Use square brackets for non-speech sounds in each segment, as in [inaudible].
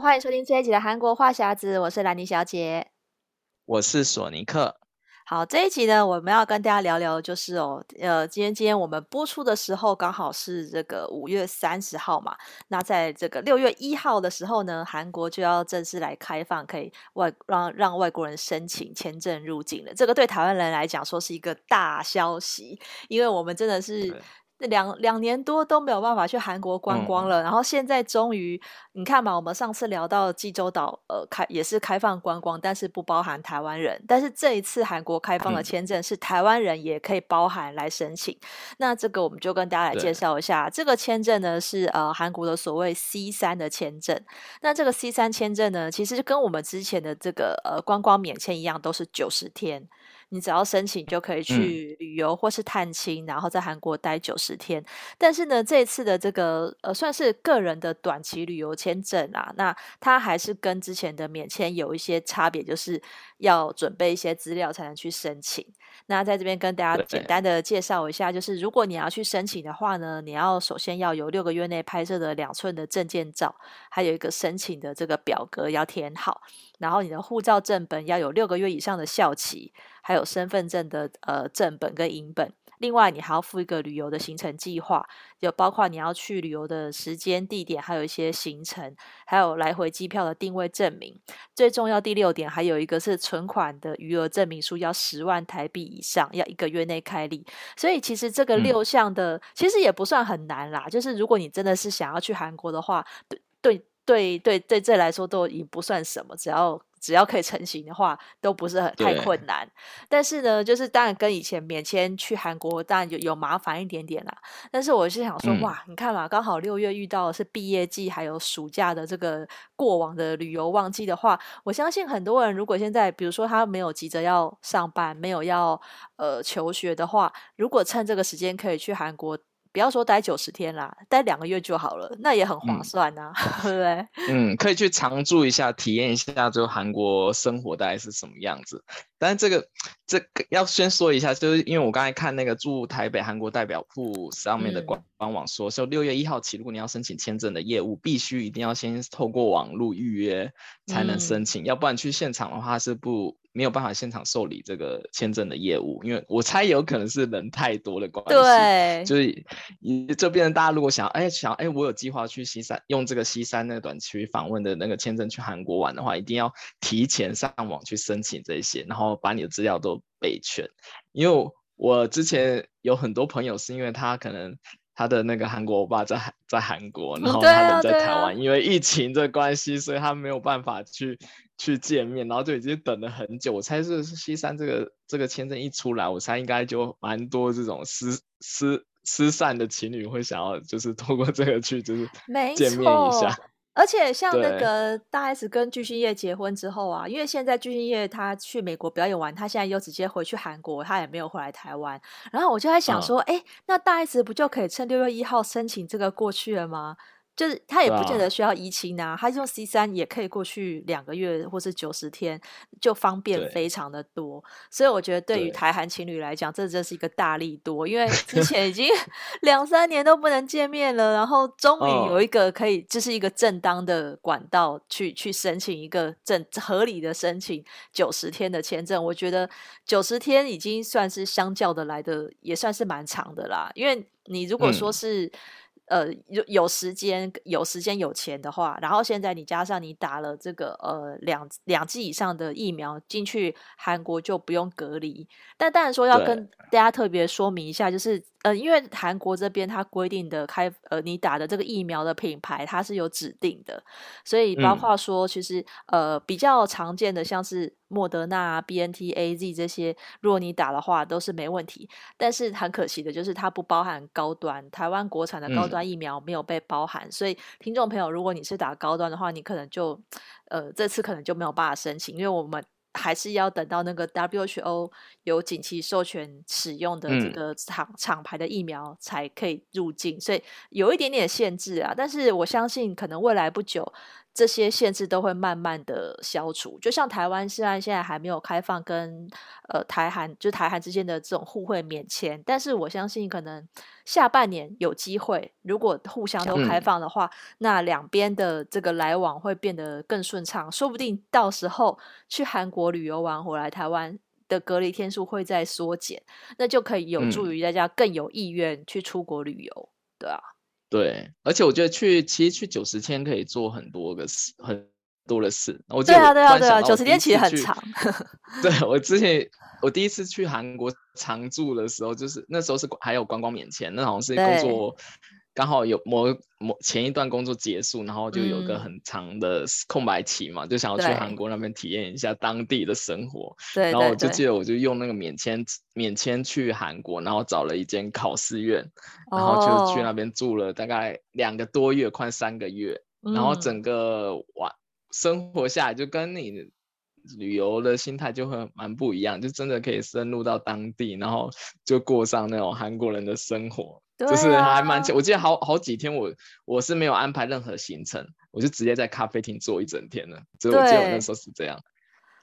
欢迎收听这一集的韩国话匣子，我是兰妮小姐，我是索尼克。好，这一集呢，我们要跟大家聊聊，就是哦，呃，今天今天我们播出的时候刚好是这个五月三十号嘛，那在这个六月一号的时候呢，韩国就要正式来开放，可以外让让外国人申请签证入境了。这个对台湾人来讲说是一个大消息，因为我们真的是。两两年多都没有办法去韩国观光了，嗯、然后现在终于，你看嘛，我们上次聊到济州岛，呃，开也是开放观光，但是不包含台湾人。但是这一次韩国开放的签证是台湾人也可以包含来申请。嗯、那这个我们就跟大家来介绍一下，这个签证呢是呃韩国的所谓 C 三的签证。那这个 C 三签证呢，其实跟我们之前的这个呃观光免签一样，都是九十天。你只要申请就可以去旅游或是探亲，嗯、然后在韩国待九十天。但是呢，这次的这个呃算是个人的短期旅游签证啊，那它还是跟之前的免签有一些差别，就是要准备一些资料才能去申请。那在这边跟大家简单的介绍一下，就是如果你要去申请的话呢，你要首先要有六个月内拍摄的两寸的证件照，还有一个申请的这个表格要填好，然后你的护照正本要有六个月以上的效期，还有身份证的呃正本跟影本。另外，你还要附一个旅游的行程计划，就包括你要去旅游的时间、地点，还有一些行程，还有来回机票的定位证明。最重要第六点，还有一个是存款的余额证明书，要十万台币以上，要一个月内开立。所以其实这个六项的，嗯、其实也不算很难啦。就是如果你真的是想要去韩国的话，对对对对对，这来说都已经不算什么，只要。只要可以成型的话，都不是很太困难。但是呢，就是当然跟以前免签去韩国，当然有有麻烦一点点啦。但是我是想说，嗯、哇，你看嘛，刚好六月遇到的是毕业季，还有暑假的这个过往的旅游旺季的话，我相信很多人如果现在，比如说他没有急着要上班，没有要呃求学的话，如果趁这个时间可以去韩国。不要说待九十天啦，待两个月就好了，那也很划算呐、[laughs] 对不对？嗯，可以去常住一下，体验一下就韩国生活大概是什么样子。但是这个这个要先说一下，就是因为我刚才看那个驻台北韩国代表部上面的官官网说，就六、嗯、月一号起，如果你要申请签证的业务，必须一定要先透过网络预约才能申请，嗯、要不然去现场的话是不。没有办法现场受理这个签证的业务，因为我猜有可能是人太多的关系，对，就是你这边大家如果想，哎，想，哎，我有计划去西山，用这个西山那个短期访问的那个签证去韩国玩的话，一定要提前上网去申请这些，然后把你的资料都备全。因为我之前有很多朋友是因为他可能。他的那个韩国欧巴在在韩国，然后他人在台湾，啊啊、因为疫情的关系，所以他没有办法去去见面，然后就已经等了很久。我猜是西山这个这个签证一出来，我猜应该就蛮多这种失失失散的情侣会想要就是通过这个去就是见面一下。而且像那个大 S 跟具俊曄结婚之后啊，因为现在具俊曄他去美国表演完，他现在又直接回去韩国，他也没有回来台湾。然后我就在想说，哎、嗯，那大 S 不就可以趁六月一号申请这个过去了吗？就是他也不见得需要移情啊，他用 C 三也可以过去两个月或是九十天，就方便非常的多。所以我觉得对于台韩情侣来讲，对这真是一个大力多，因为 [laughs] 之前已经两三年都不能见面了，然后终于有一个可以，这、就是一个正当的管道去去申请一个正合理的申请九十天的签证。我觉得九十天已经算是相较的来的，也算是蛮长的啦。因为你如果说是、嗯呃，有有时间有时间有钱的话，然后现在你加上你打了这个呃两两剂以上的疫苗进去韩国就不用隔离。但当然说要跟大家特别说明一下，就是呃，因为韩国这边它规定的开呃你打的这个疫苗的品牌它是有指定的，所以包括说其实呃比较常见的像是。莫德纳、BNT、AZ 这些，如果你打的话都是没问题。但是很可惜的就是它不包含高端，台湾国产的高端疫苗没有被包含。嗯、所以听众朋友，如果你是打高端的话，你可能就呃这次可能就没有办法申请，因为我们还是要等到那个 WHO 有紧急授权使用的这个厂、嗯、厂牌的疫苗才可以入境，所以有一点点限制啊。但是我相信可能未来不久。这些限制都会慢慢的消除。就像台湾虽然现在还没有开放跟呃台韩就台韩之间的这种互惠免签，但是我相信可能下半年有机会，如果互相都开放的话，嗯、那两边的这个来往会变得更顺畅。说不定到时候去韩国旅游完回来，台湾的隔离天数会再缩减，那就可以有助于大家更有意愿去出国旅游，嗯、对啊。对，而且我觉得去其实去九十天可以做很多个事，很多的事。我对啊，对啊，对啊，九十天其实很长。[laughs] 对，我之前我第一次去韩国常住的时候，就是那时候是还有观光免签，那好像是工作。刚好有某某前一段工作结束，然后就有个很长的空白期嘛，嗯、就想要去韩国那边体验一下当地的生活。对，然后我就记得我就用那个免签免签去韩国，然后找了一间考试院，然后就去那边住了大概两个多月，快三个月。然后整个玩生活下来，就跟你旅游的心态就会蛮不一样，就真的可以深入到当地，然后就过上那种韩国人的生活。就是还蛮，我记得好好几天我，我我是没有安排任何行程，我就直接在咖啡厅坐一整天了。所以我记得我那时候是这样，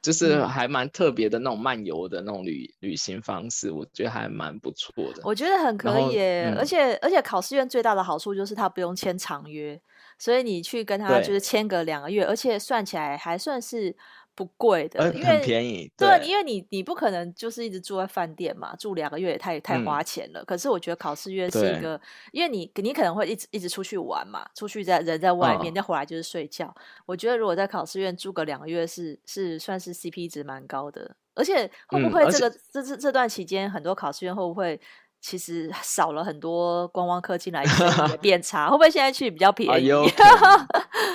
就是还蛮特别的那种漫游的那种旅旅行方式，我觉得还蛮不错的。我觉得很可以耶，嗯、而且而且考试院最大的好处就是它不用签长约，所以你去跟他就是签个两个月，而且算起来还算是。不贵的，因为很便宜。对，因为你你不可能就是一直住在饭店嘛，住两个月也太太花钱了。可是我觉得考试院是一个，因为你你可能会一直一直出去玩嘛，出去在人在外面，再回来就是睡觉。我觉得如果在考试院住个两个月是是算是 CP 值蛮高的，而且会不会这个这这这段期间很多考试院会不会？其实少了很多观光客进来，也变差。会不会现在去比较便宜？[laughs] 哎、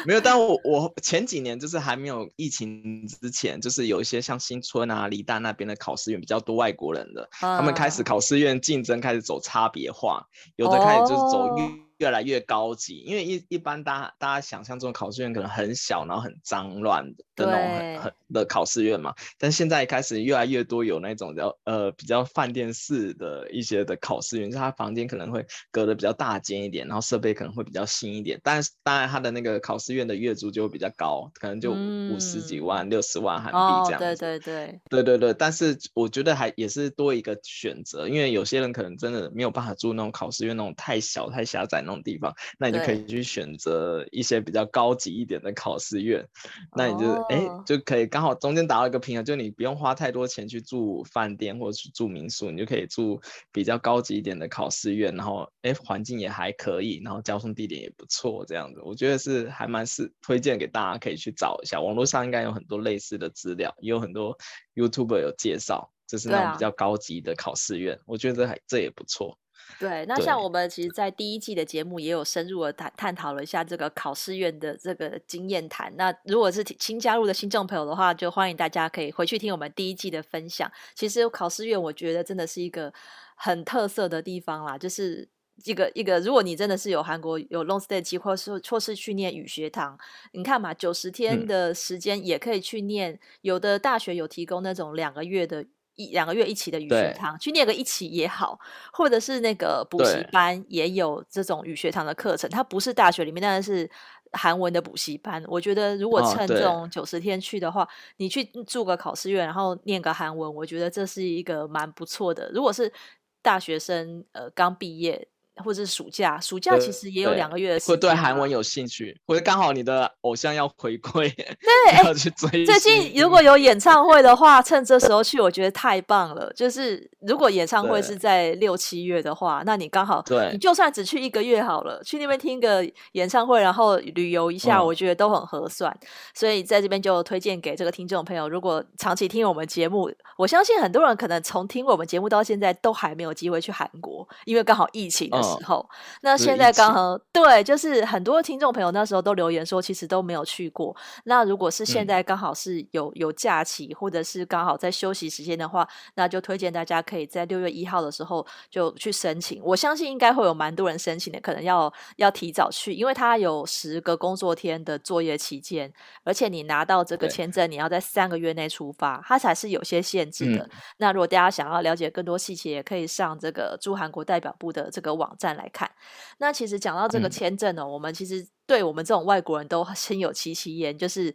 没有，但我我前几年就是还没有疫情之前，就是有一些像新村啊、梨大那边的考试院比较多外国人的，啊、他们开始考试院竞争开始走差别化，有的开始就是走越。越来越高级，因为一一般大家大家想象中的考试院可能很小，然后很脏乱的那种很很的考试院嘛。但现在开始越来越多有那种比较呃比较饭店式的一些的考试院，就是它房间可能会隔得比较大间一点，然后设备可能会比较新一点。但是当然它的那个考试院的月租就会比较高，可能就五十几万、六十、嗯、万韩币这样。哦、对对对对对对。但是我觉得还也是多一个选择，因为有些人可能真的没有办法住那种考试院那种太小太狭窄。那种地方，那你就可以去选择一些比较高级一点的考试院，那你就哎、oh. 就可以刚好中间达到一个平衡，就你不用花太多钱去住饭店或者去住民宿，你就可以住比较高级一点的考试院，然后哎环境也还可以，然后交通地点也不错，这样子我觉得是还蛮是推荐给大家可以去找一下，网络上应该有很多类似的资料，也有很多 YouTuber 有介绍，就是那种比较高级的考试院，啊、我觉得还这也不错。对，那像我们其实，在第一季的节目也有深入的探探讨了一下这个考试院的这个经验谈。那如果是新加入的新众朋友的话，就欢迎大家可以回去听我们第一季的分享。其实考试院，我觉得真的是一个很特色的地方啦，就是一个一个，如果你真的是有韩国有 long stay 期，或是或是去念语学堂，你看嘛，九十天的时间也可以去念，嗯、有的大学有提供那种两个月的。一两个月一起的语学堂，去念个一起也好，或者是那个补习班也有这种语学堂的课程。它不是大学里面，但是韩文的补习班。我觉得如果趁这种九十天去的话，哦、你去住个考试院，然后念个韩文，我觉得这是一个蛮不错的。如果是大学生，呃，刚毕业。或者是暑假，暑假其实也有两个月的时间。会对韩文有兴趣，或者刚好你的偶像要回归，对，要去追。最近如果 [laughs] 有演唱会的话，趁这时候去，我觉得太棒了。就是如果演唱会是在六七月的话，那你刚好，对，你就算只去一个月好了，去那边听个演唱会，然后旅游一下，我觉得都很合算。所以在这边就推荐给这个听众朋友，如果长期听我们节目，我相信很多人可能从听我们节目到现在都还没有机会去韩国，因为刚好疫情的。时候，那现在刚好对，就是很多听众朋友那时候都留言说，其实都没有去过。那如果是现在刚好是有有假期，或者是刚好在休息时间的话，那就推荐大家可以在六月一号的时候就去申请。我相信应该会有蛮多人申请的，可能要要提早去，因为它有十个工作天的作业期间，而且你拿到这个签证，你要在三个月内出发，它才是有些限制的。那如果大家想要了解更多细节，也可以上这个驻韩国代表部的这个网网站来看。那其实讲到这个签证呢、哦嗯，我们其实对我们这种外国人都心有戚戚焉，就是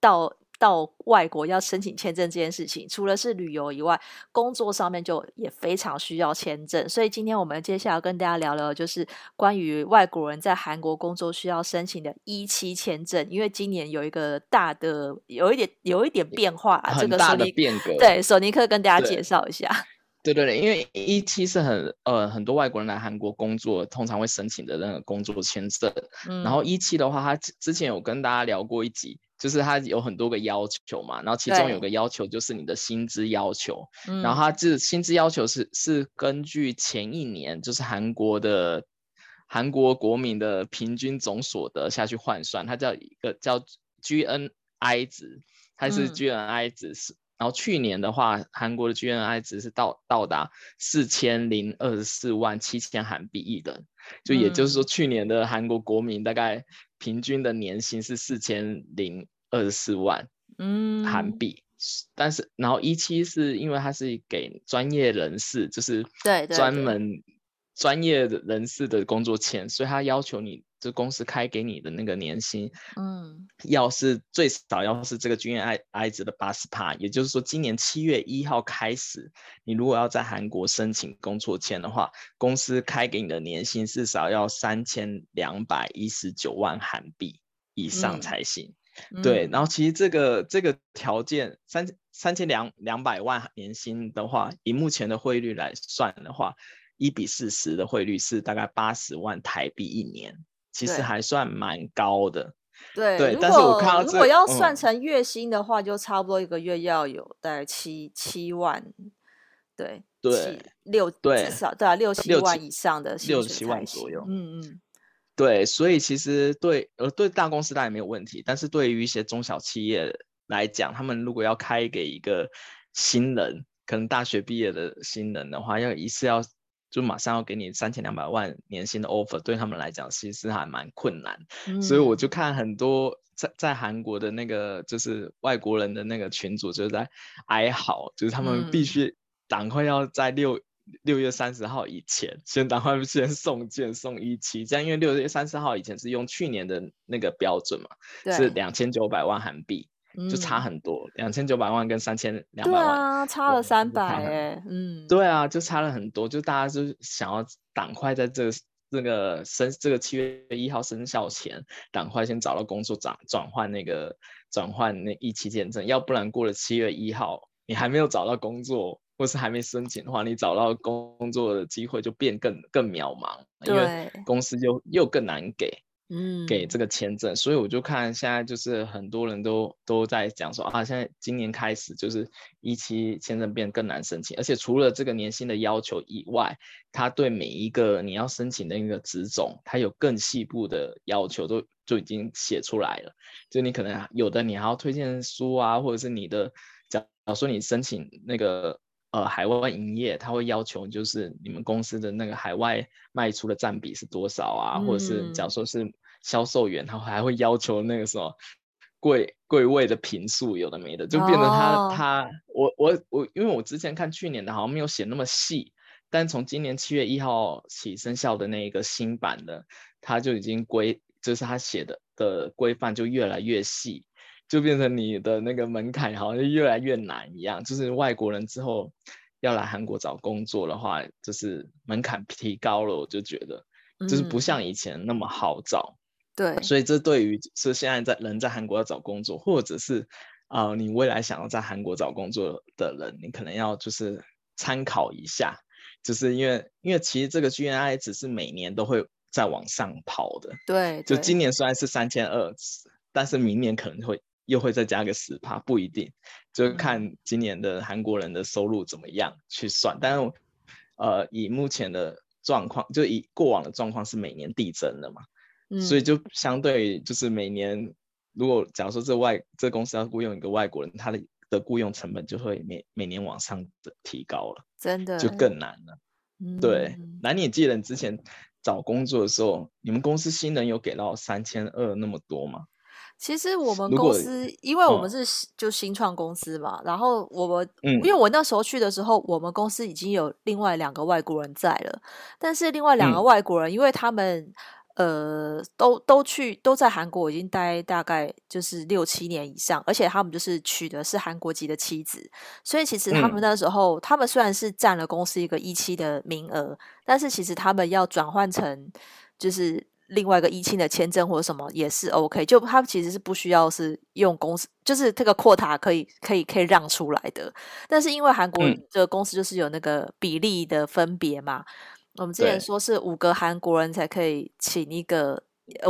到。到外国要申请签证这件事情，除了是旅游以外，工作上面就也非常需要签证。所以今天我们接下来跟大家聊聊，就是关于外国人在韩国工作需要申请的一期签证。因为今年有一个大的，有一点有一点变化啊，很大的变革。对，索尼克跟大家介绍一下。对对对，因为一期是很呃很多外国人来韩国工作通常会申请的那个工作签证。嗯、然后一期的话，他之前有跟大家聊过一集。就是它有很多个要求嘛，然后其中有个要求就是你的薪资要求，然后它这薪资要求是是根据前一年就是韩国的韩国国民的平均总所得下去换算，它叫一个叫 GNI 值，它是 GNI 值是、嗯，然后去年的话，韩国的 GNI 值是到到达四千零二十四万七千韩币一人，就也就是说去年的韩国国民大概。平均的年薪是四千零二十四万，嗯，韩币。但是，然后一期是因为它是给专业人士，就是对专门专业的人士的工作签，所以他要求你，这公司开给你的那个年薪，嗯，要是最少要是这个 GNI 值的八十帕，也就是说，今年七月一号开始，你如果要在韩国申请工作签的话，公司开给你的年薪至少要三千两百一十九万韩币以上才行。嗯、对，然后其实这个这个条件三三千两两百万年薪的话，以目前的汇率来算的话。一比四十的汇率是大概八十万台币一年，其实还算蛮高的。对，对，但是我看到、这个、如果要算成月薪的话、嗯，就差不多一个月要有大概七七万，对对六对至少对啊六七万以上的，六七万左右。嗯嗯，对，所以其实对呃对大公司当然没有问题，但是对于一些中小企业来讲，他们如果要开给一个新人，可能大学毕业的新人的话，要一次要。就马上要给你三千两百万年薪的 offer，对他们来讲其实还蛮困难，嗯，所以我就看很多在在韩国的那个就是外国人的那个群组就是在哀嚎，就是他们必须赶快要在六六月三十号以前先赶快先送件送一期，这样因为六月三十号以前是用去年的那个标准嘛，是两千九百万韩币。就差很多，两千九百万跟三千两百万，对啊，差了三百哎，嗯，对啊，就差了很多，就大家就想要赶快在这个、这个生这个七月一号生效前，赶快先找到工作转转换那个转换那一期签证，要不然过了七月一号，你还没有找到工作，或是还没申请的话，你找到工作的机会就变更更渺茫，因为公司就又更难给。嗯，给这个签证，所以我就看现在就是很多人都都在讲说啊，现在今年开始就是一期签证变更难申请，而且除了这个年薪的要求以外，他对每一个你要申请的那个职种，他有更细部的要求，都就已经写出来了。就你可能有的你还要推荐书啊，或者是你的假如说你申请那个。呃，海外营业他会要求就是你们公司的那个海外卖出的占比是多少啊？嗯、或者是假如说是销售员，他还会要求那个什么柜柜位的频数，有的没的，就变成他、哦、他我我我，因为我之前看去年的好像没有写那么细，但从今年七月一号起生效的那一个新版的，他就已经规，就是他写的的规范就越来越细。就变成你的那个门槛好像越来越难一样，就是外国人之后要来韩国找工作的话，就是门槛提高了，我就觉得就是不像以前那么好找。对、嗯，所以这对于是现在在人在韩国要找工作，或者是啊、呃、你未来想要在韩国找工作的人，你可能要就是参考一下，就是因为因为其实这个 GNI 只是每年都会在往上跑的。对，就今年虽然是三千二，但是明年可能会。又会再加个十趴，不一定，就看今年的韩国人的收入怎么样去算。但是，呃，以目前的状况，就以过往的状况是每年递增的嘛，嗯，所以就相对就是每年，如果假如说这外这公司要雇佣一个外国人，他的的雇佣成本就会每每年往上的提高了，真的就更。难了。嗯，对，那你也记得你之前找工作的时候，你们公司新人有给到三千二那么多吗？其实我们公司，因为我们是就新创公司嘛，然后我们，嗯，因为我那时候去的时候，我们公司已经有另外两个外国人在了，但是另外两个外国人，因为他们呃都都去都在韩国已经待大概就是六七年以上，而且他们就是娶的是韩国籍的妻子，所以其实他们那时候，他们虽然是占了公司一个一期的名额，但是其实他们要转换成就是。另外一个一期的签证或者什么也是 OK，就他其实是不需要是用公司，就是这个 quota 可以可以可以让出来的。但是因为韩国这个公司就是有那个比例的分别嘛，嗯、我们之前说是五个韩国人才可以请一个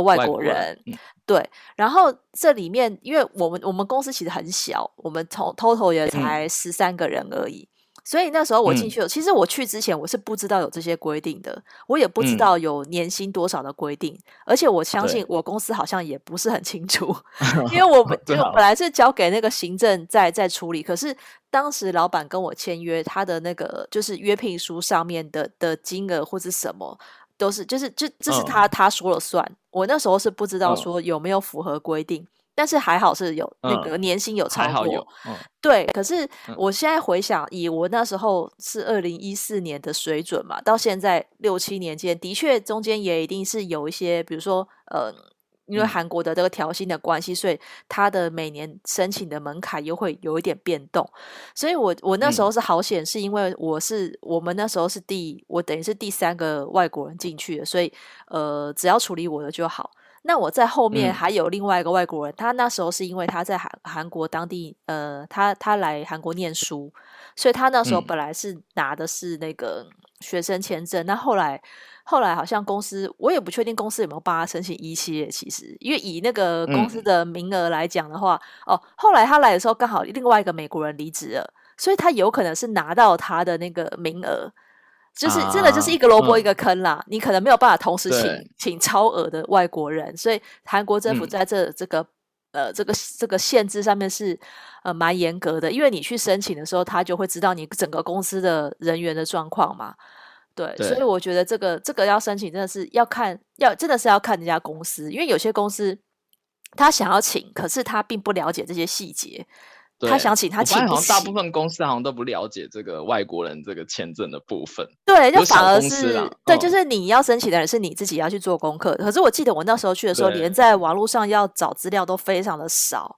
外国人，国人嗯、对。然后这里面因为我们我们公司其实很小，我们从 total 也才十三个人而已。嗯所以那时候我进去了，嗯，其实我去之前我是不知道有这些规定的，我也不知道有年薪多少的规定，嗯，而且我相信我公司好像也不是很清楚，[laughs] 因为我们 [laughs] 就本来是交给那个行政在在处理，可是当时老板跟我签约，他的那个就是约聘书上面的的金额或者什么都是就是就这是他，嗯，他说了算，我那时候是不知道说有没有符合规定。但是还好是有那个年薪有超过，嗯嗯、对。可是我现在回想，以我那时候是二零一四年的水准嘛，到现在六七年间，的确中间也一定是有一些，比如说呃，因为韩国的这个调薪的关系，所以他的每年申请的门槛又会有一点变动。所以我我那时候是好险，是因为我是我们那时候是第我等于是第三个外国人进去的，所以呃，只要处理我的就好。那我在后面还有另外一个外国人，嗯、他那时候是因为他在韩韩国当地，呃，他他来韩国念书，所以他那时候本来是拿的是那个学生签证。嗯、那后来后来好像公司，我也不确定公司有没有帮他申请 E7。其实，因为以那个公司的名额来讲的话，嗯、哦，后来他来的时候刚好另外一个美国人离职了，所以他有可能是拿到他的那个名额。就是真的就是一个萝卜一个坑啦，啊嗯、你可能没有办法同时请请超额的外国人，所以韩国政府在这这个、嗯、呃这个这个限制上面是呃蛮严格的，因为你去申请的时候，他就会知道你整个公司的人员的状况嘛。对，对所以我觉得这个这个要申请真的是要看要真的是要看这家公司，因为有些公司他想要请，可是他并不了解这些细节。他想请他请，好像大部分公司好像都不了解这个外国人这个签证的部分。对，就反而是对，就是你要申请的人是你自己要去做功课。可是我记得我那时候去的时候，连在网络上要找资料都非常的少。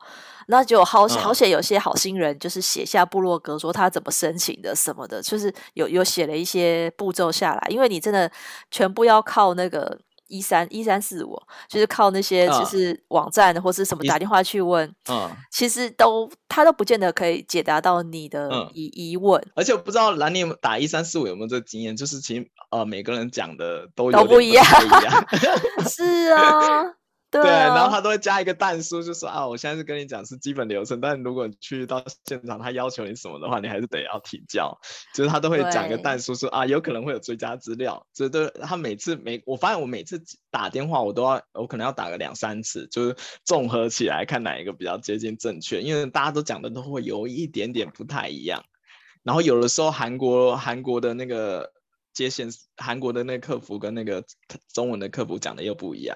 那就好好写，有些好心人就是写下部落格说他怎么申请的什么的，就是有有写了一些步骤下来。因为你真的全部要靠那个。一三一三四五，就是靠那些就是网站或是什么打电话去问，嗯，其实都他都不见得可以解答到你的疑疑问。而且我不知道兰你打一三四五有没有这个经验，就是其实呃每个人讲的都有都不一样，[laughs] 是啊。对，啊、对，然后他都会加一个蛋书，就说啊，我现在是跟你讲是基本流程，但如果你去到现场，他要求你什么的话，你还是得要提交。就是他都会讲一个蛋书说，说啊，有可能会有追加资料。这都他每次每，我发现我每次打电话，我都要，我可能要打个两三次，就是综合起来看哪一个比较接近正确，因为大家都讲的都会有一点点不太一样。然后有的时候韩国韩国的那个接线，韩国的那个客服跟那个中文的客服讲的又不一样。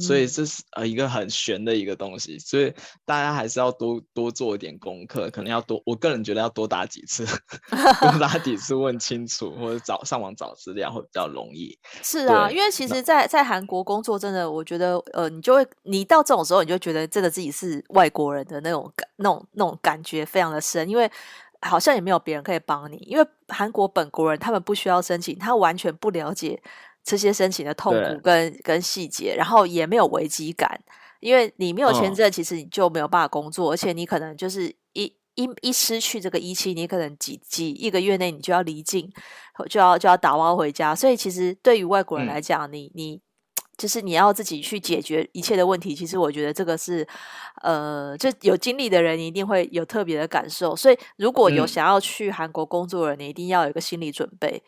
所以这是呃一个很玄的一个东西，所以大家还是要多多做一点功课，可能要多，我个人觉得要多打几次，[laughs] 多打几次问清楚，或者找上网找资料会比较容易。[laughs] 是啊，因为其实在，在在韩国工作，真的我觉得呃，你就会你到这种时候，你就觉得真的自己是外国人的那种感，那种那种感觉非常的深，因为好像也没有别人可以帮你，因为韩国本国人他们不需要申请，他完全不了解。这些申请的痛苦跟跟细节，然后也没有危机感，因为你没有签证，其实你就没有办法工作，哦、而且你可能就是一一一失去这个一期，你可能几几一个月内你就要离境，就要就要打包回家。所以其实对于外国人来讲，嗯、你你就是你要自己去解决一切的问题。其实我觉得这个是呃，就有经历的人你一定会有特别的感受。所以如果有想要去韩国工作的人，一定要有一个心理准备。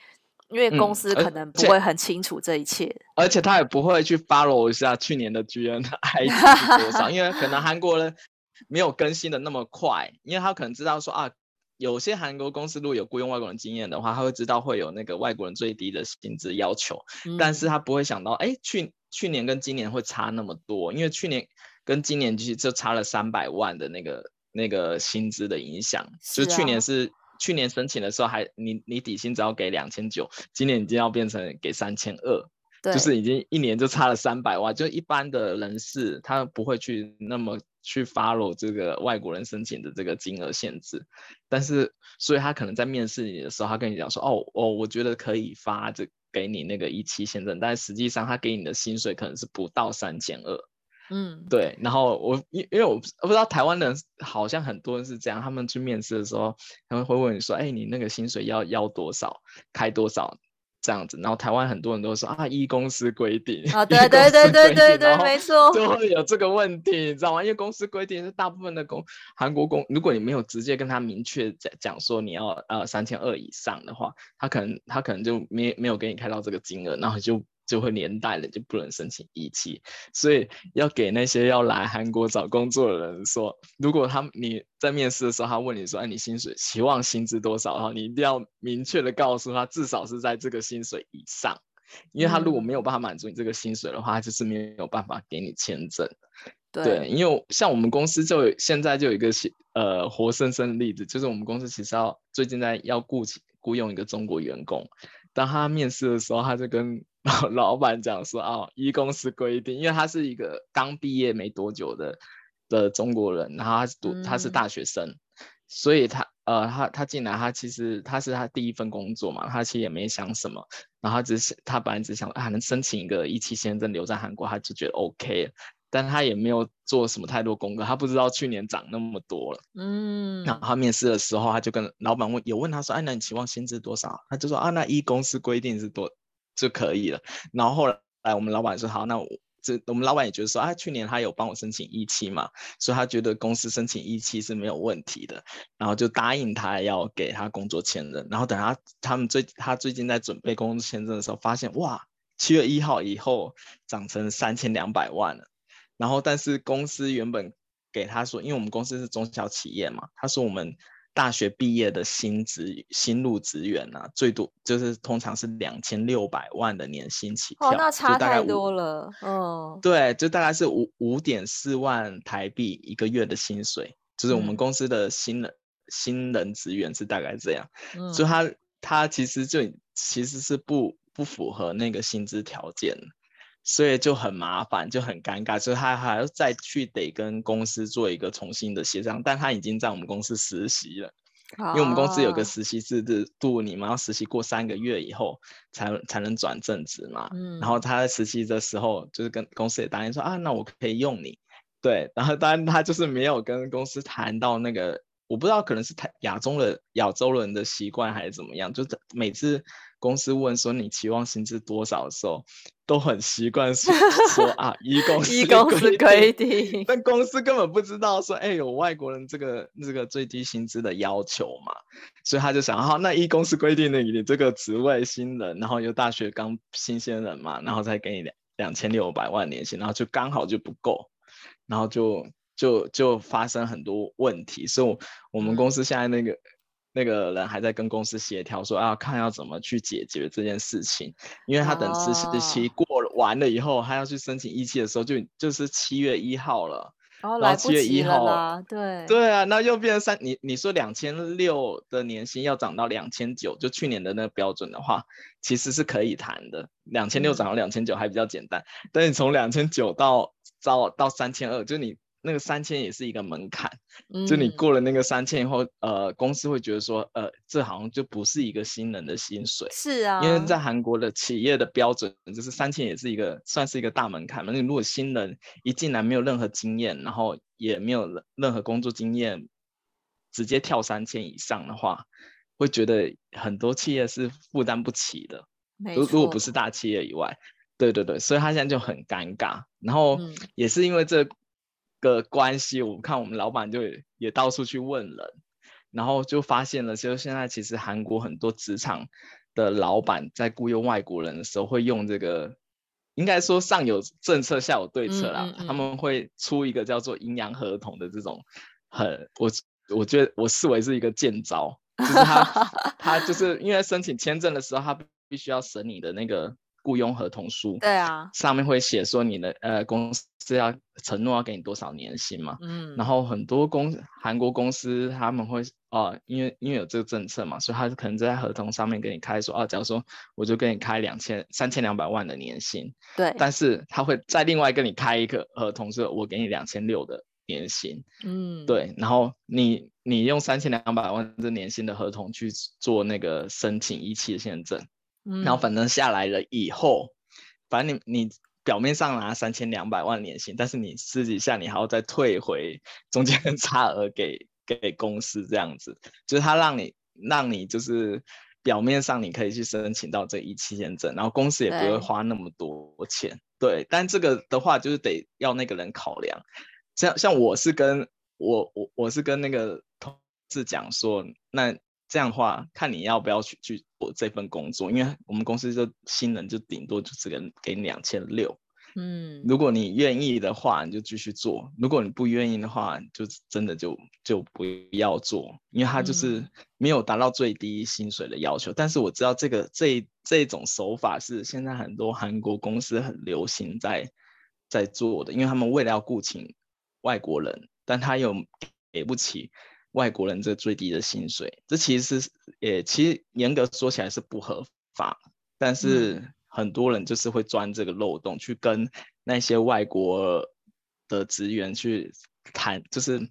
因为公司可能不会很清楚这一切，嗯、而且他也不会去 follow 一下去年的 GNI [laughs] 多少，因为可能韩国人没有更新的那么快，因为他可能知道说啊，有些韩国公司如果有雇佣外国人经验的话，他会知道会有那个外国人最低的薪资要求，嗯、但是他不会想到，哎，去去年跟今年会差那么多，因为去年跟今年其实就差了三百万的那个那个薪资的影响，就去年是去年申请的时候还你你底薪只要给两千九，今年已经要变成给三千二。对就是已经一年就差了三百万，就一般的人士他不会去那么去 follow 这个外国人申请的这个金额限制，但是所以他可能在面试你的时候，他跟你讲说，哦哦，我觉得可以发这给你那个一期签证，但实际上他给你的薪水可能是不到三千二，嗯，对，然后我因因为我不知道台湾人好像很多人是这样，他们去面试的时候，他们会问你说，哎，你那个薪水要要多少，开多少？这样子，然后台湾很多人都说啊，依公司规定啊，对对对对对对，没错，就会有这个问题，你知道吗？因为公司规定是大部分的公韩国公，如果你没有直接跟他明确讲讲说你要呃三千二以上的话，他可能他可能就没没有给你开到这个金额，然后就。就会连带了就不能申请一期，所以要给那些要来韩国找工作的人说，如果他你在面试的时候，他问你说，哎，你薪水期望薪资多少？然后你一定要明确的告诉他，至少是在这个薪水以上，因为他如果没有办法满足你这个薪水的话，他就是没有办法给你签证。对，对，因为像我们公司就有现在就有一个呃活生生的例子，就是我们公司其实要最近在要雇雇佣一个中国员工。当他面试的时候，他就跟老老板讲说：“哦，依公司规定，因为他是一个刚毕业没多久的的中国人，然后他是读他是大学生，嗯、所以他呃他他进来，他其实他是他第一份工作嘛，他其实也没想什么，然后他只是他本来只想啊能申请一个一期签证留在韩国，他就觉得 OK。”但他也没有做什么太多功课，他不知道去年涨那么多了。嗯，然后他面试的时候，他就跟老板问，有问他说：“哎，那你期望薪资多少？”他就说：“啊，那依公司规定是多就可以了。”然后后来我们老板说：“好，那我这我们老板也觉得说，啊，去年他有帮我申请一期嘛，所以他觉得公司申请一期是没有问题的，然后就答应他要给他工作签证。然后等他他们最他最近在准备工作签证的时候，发现哇，七月一号以后涨成三千两百万了。”然后，但是公司原本给他说，因为我们公司是中小企业嘛，他说我们大学毕业的新职新入职员啊，最多就是通常是两千六百万的年薪起跳，哦，那差太多了，嗯，对，就大概是五五点四万台币一个月的薪水，就是我们公司的新人、嗯、新人职员是大概这样，嗯、所以他他其实就其实是不不符合那个薪资条件。所以就很麻烦，就很尴尬，所以他还要再去得跟公司做一个重新的协商。但他已经在我们公司实习了，哦、因为我们公司有个实习制度，你们要实习过三个月以后才才能转正职嘛。嗯、然后他在实习的时候，就是跟公司也答应说啊，那我可以用你。对，然后当然他就是没有跟公司谈到那个，我不知道可能是台亚洲的亚洲人的习惯还是怎么样，就是每次。公司问说你期望薪资多少的时候，都很习惯说 [laughs] 说啊，一公司一公司规定，但公司根本不知道说，哎、欸，有外国人这个这个最低薪资的要求嘛，所以他就想，好，那一公司规定的你这个职位新人，然后又大学刚新鲜人嘛，然后再给你两两千六百万年薪，然后就刚好就不够，然后就就就发生很多问题，所以我们公司现在那个。嗯那个人还在跟公司协调，说啊，看要怎么去解决这件事情，因为他等实习期过完了以后，他要去申请一期的时候就，就就是七月一号了。哦，然后七月一号了，对对啊，那又变成三，你你说两千六的年薪要涨到两千九，就去年的那个标准的话，其实是可以谈的。两千六涨到两千九还比较简单，嗯、但你从两千九到到到三千二，就你。那个三千也是一个门槛，嗯、就你过了那个三千以后，呃，公司会觉得说，呃，这好像就不是一个新人的薪水。是啊，因为在韩国的企业的标准就是三千也是一个算是一个大门槛嘛。那如果新人一进来没有任何经验，然后也没有任何工作经验，直接跳三千以上的话，会觉得很多企业是负担不起的。如如果不是大企业以外，对对对，所以他现在就很尴尬。然后也是因为这。个关系，我看我们老板就也到处去问人，然后就发现了，就现在其实韩国很多职场的老板在雇佣外国人的时候，会用这个，应该说上有政策下有对策啦，嗯嗯嗯，他们会出一个叫做阴阳合同的这种很，很我我觉得我视为是一个贱招，就是他 [laughs] 他就是因为申请签证的时候，他必须要审你的那个雇佣合同书，对啊，上面会写说你的呃公司要承诺要给你多少年薪嘛，嗯，然后很多公韩国公司他们会哦、呃，因为因为有这个政策嘛，所以他可能在合同上面给你开说，哦、啊，假如说我就给你开两千三千两百万的年薪，对，但是他会再另外跟你开一个合同，是我给你两千六的年薪，嗯，对，然后你你用三千两百万这年薪的合同去做那个申请一期的签证。然后反正下来了以后，反正你你表面上拿三千两百万年薪，但是你私底下你还要再退回中间的差额给给公司这样子，就是他让你让你就是表面上你可以去申请到这一期签证，然后公司也不会花那么多钱，对，对，但这个的话就是得要那个人考量，像像我是跟我我我是跟那个同事讲说那。这样的话，看你要不要去去做这份工作，因为我们公司就新人就顶多就只能给你两千六。嗯，如果你愿意的话，你就继续做；如果你不愿意的话，就真的就就不要做，因为他就是没有达到最低薪水的要求。嗯、但是我知道这个这这种手法是现在很多韩国公司很流行在在做的，因为他们为了要雇请外国人，但他又给不起。外国人这最低的薪水，这其实是也其实严格说起来是不合法，但是很多人就是会钻这个漏洞，去跟那些外国的职员去谈，就是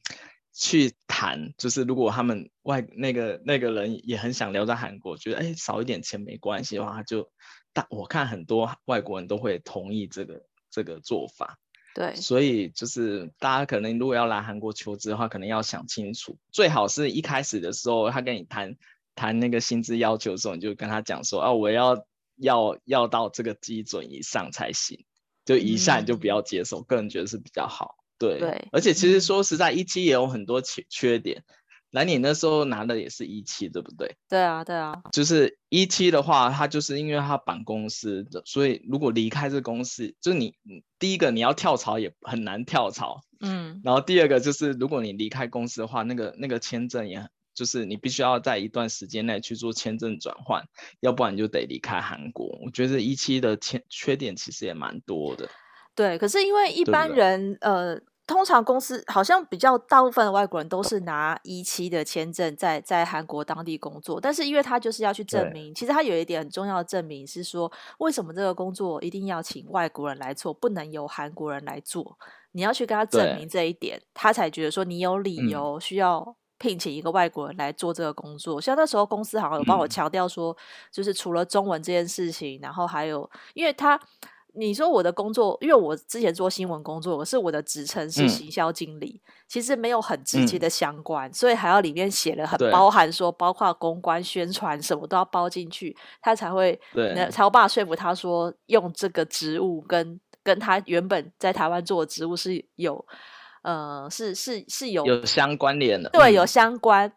去谈，就是如果他们外那个那个人也很想留在韩国，觉得哎少一点钱没关系的话，他就但我看很多外国人都会同意这个这个做法。对，所以就是大家可能如果要来韩国求职的话，可能要想清楚，最好是一开始的时候他跟你谈谈那个薪资要求的时候，你就跟他讲说啊，我要要要到这个基准以上才行，就一下你就不要接受，嗯、个人觉得是比较好。对，对，而且其实说实在，一期也有很多缺缺点。来，你那时候拿的也是一期，对不对？对啊，对啊。就是一期的话，它就是因为它绑公司的，所以如果离开这公司，就是你第一个你要跳槽也很难跳槽，嗯。然后第二个就是如果你离开公司的话，那个那个签证也，就是你必须要在一段时间内去做签证转换，要不然你就得离开韩国。我觉得一期的缺缺点其实也蛮多的。对，可是因为一般人呃。通常公司好像比较大部分的外国人都是拿一期的签证在在韩国当地工作，但是因为他就是要去证明，其实他有一点很重要的证明是说，为什么这个工作一定要请外国人来做，不能由韩国人来做？你要去跟他证明这一点，他才觉得说你有理由需要聘请一个外国人来做这个工作。嗯、像那时候公司好像有帮我强调说，就是除了中文这件事情，然后还有因为他。你说我的工作，因为我之前做新闻工作，可是我的职称是行销经理，嗯，其实没有很直接的相关，嗯，所以还要里面写了很包含说，包括公关宣传什么都要包进去，他才会那才有办法说服他说用这个职务跟跟他原本在台湾做的职务是有呃是是是有有相关联的，对，有相关。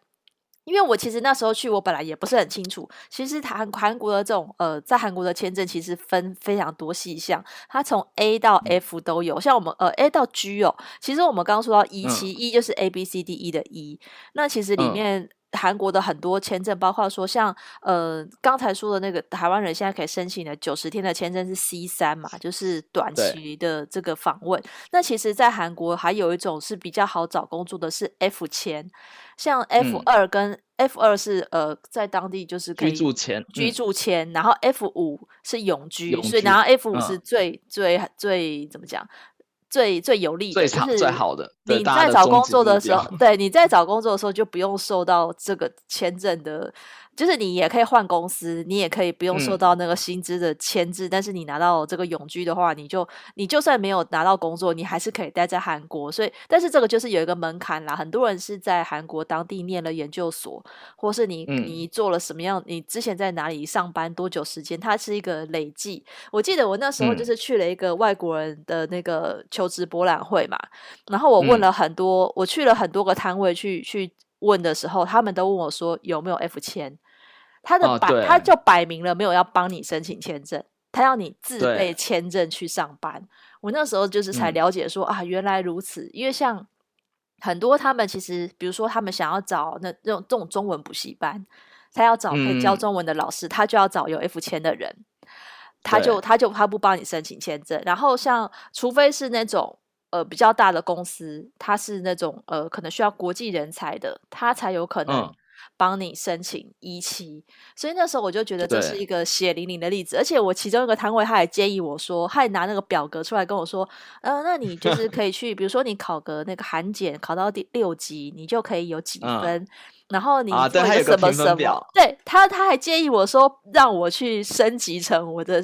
因为我其实那时候去，我本来也不是很清楚。其实韩韩国的这种呃，在韩国的签证其实分非常多细项，它从 A 到 F 都有。像我们呃 A 到 G 哦，其实我们刚刚说到 E 期 E 就是 A B C D E 的 E，那其实里面。嗯韩国的很多签证，包括说像呃刚才说的那个台湾人现在可以申请的九十天的签证是 C 三嘛，就是短期的这个访问。那其实，在韩国还有一种是比较好找工作的是 F 签，像 F 二跟 F 二是、嗯、呃在当地就是可以居住签，居住签，然后 F 五是永居，所以然后 F 五是最最，最怎么讲？最最有利的，最长、就是最好的。你在找工作的时候，[laughs] 对，你在找工作的时候就不用受到这个签证的。就是你也可以换公司，你也可以不用受到那个薪资的牵制，嗯，但是你拿到这个永居的话，你就你就算没有拿到工作，你还是可以待在韩国。所以，但是这个就是有一个门槛啦。很多人是在韩国当地念了研究所，或是你你做了什么样，你之前在哪里上班多久时间，它是一个累计。我记得我那时候就是去了一个外国人的那个求职博览会嘛，然后我问了很多，我去了很多个摊位去去问的时候，他们都问我说有没有 F 签。他的摆、哦，他就摆明了没有要帮你申请签证，他要你自备签证去上班。我那时候就是才了解说、嗯、啊，原来如此。因为像很多他们其实，比如说他们想要找那那种这种中文补习班，他要找会教中文的老师，嗯、他就要找有 F 签的人。他就他就他不帮你申请签证。然后像除非是那种呃比较大的公司，他是那种呃可能需要国际人才的，他才有可能。嗯帮你申请一期，所以那时候我就觉得这是一个血淋淋的例子，而且我其中一个摊位他还建议我说，他还拿那个表格出来跟我说，呃，那你就 [laughs] 是可以去，比如说你考个那个韩检，考到第六级，你就可以有几分，嗯、然后你做一个什么什么，啊、对他他还建议我说，让我去升级成我的。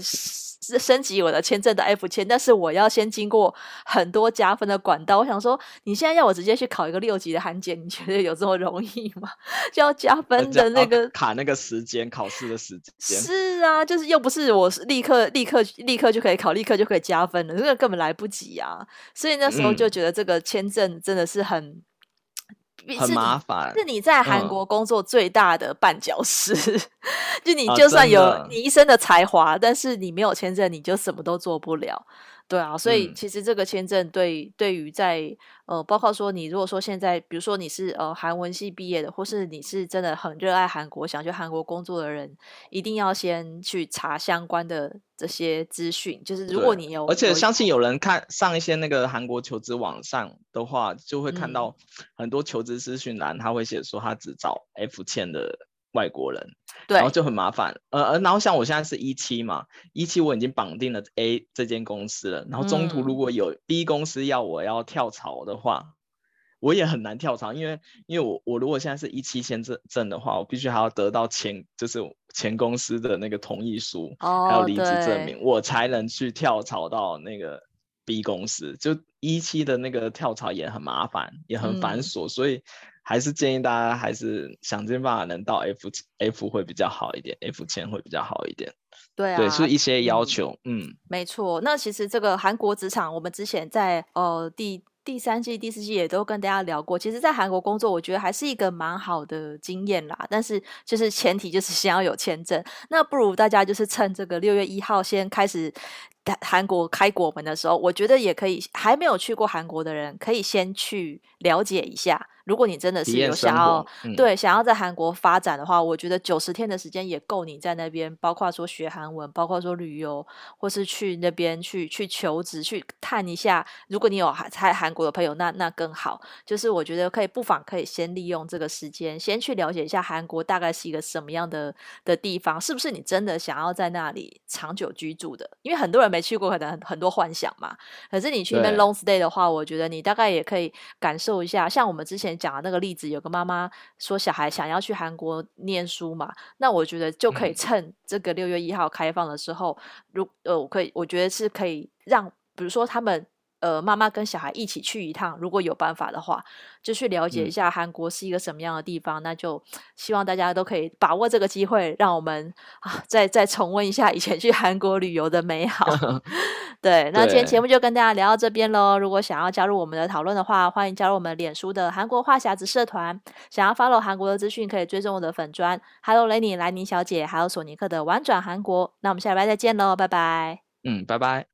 是升级我的签证的 F 签，但是我要先经过很多加分的管道。我想说，你现在要我直接去考一个六级的韩检，你觉得有这么容易吗？[laughs] 就要加分的那个卡那个时间，考试的时 [laughs] 间。是啊，就是又不是我立刻立刻立刻就可以考，立刻就可以加分了，这个根本来不及啊！所以那时候就觉得这个签证真的是很。嗯很麻烦，是你在韩国工作最大的绊脚石。嗯、就你就算有你一身的才华，啊、但是你没有签证，你就什么都做不了。对啊，所以其实这个签证对对于在呃，包括说你如果说现在，比如说你是呃韩文系毕业的，或是你是真的很热爱韩国，想去韩国工作的人，一定要先去查相关的这些资讯。就是如果你有，而且相信有人看上一些那个韩国求职网上的话，就会看到很多求职资讯栏，他会写说他只找 F 签的。外国人，对，然后就很麻烦，呃呃，然后像我现在是一期嘛，一期我已经绑定了 A 这间公司了，然后中途如果有 B 公司要我要跳槽的话，嗯、我也很难跳槽，因为因为我我如果现在是一期签证证的话，我必须还要得到签就是前公司的那个同意书，哦、还有离职证明，我才能去跳槽到那个 B 公司，就一期的那个跳槽也很麻烦，也很繁琐，嗯、所以。还是建议大家还是想尽办法能到 F F 会比较好一点，F 签会比较好一点。对啊，对，是一些要求。嗯，嗯没错。那其实这个韩国职场，我们之前在呃第第三季、第四季也都跟大家聊过。其实，在韩国工作，我觉得还是一个蛮好的经验啦。但是，就是前提就是先要有签证。那不如大家就是趁这个六月一号先开始韩国开国门的时候，我觉得也可以。还没有去过韩国的人，可以先去了解一下。如果你真的是有想要、嗯、对想要在韩国发展的话，我觉得九十天的时间也够你在那边，包括说学韩文，包括说旅游，或是去那边去去求职，去探一下。如果你有在韩国的朋友，那那更好。就是我觉得可以不妨可以先利用这个时间，先去了解一下韩国大概是一个什么样的的地方，是不是你真的想要在那里长久居住的？因为很多人没去过，可能很多幻想嘛。可是你去那边 long stay 的话，我觉得你大概也可以感受一下，像我们之前。讲的那个例子，有个妈妈说小孩想要去韩国念书嘛，那我觉得就可以趁这个六月一号开放的时候，如呃，我可以，我觉得是可以让，比如说他们。呃，妈妈跟小孩一起去一趟，如果有办法的话，就去了解一下韩国是一个什么样的地方。嗯、那就希望大家都可以把握这个机会，让我们啊，再再重温一下以前去韩国旅游的美好。[laughs] 对，那今天节目就跟大家聊到这边喽。如果想要加入我们的讨论的话，欢迎加入我们脸书的韩国话匣子社团。想要 follow 韩国的资讯，可以追踪我的粉专。Hello Lenny 兰妮小姐，还有索尼克的玩转韩国。那我们下礼拜再见喽，拜拜。嗯，拜拜。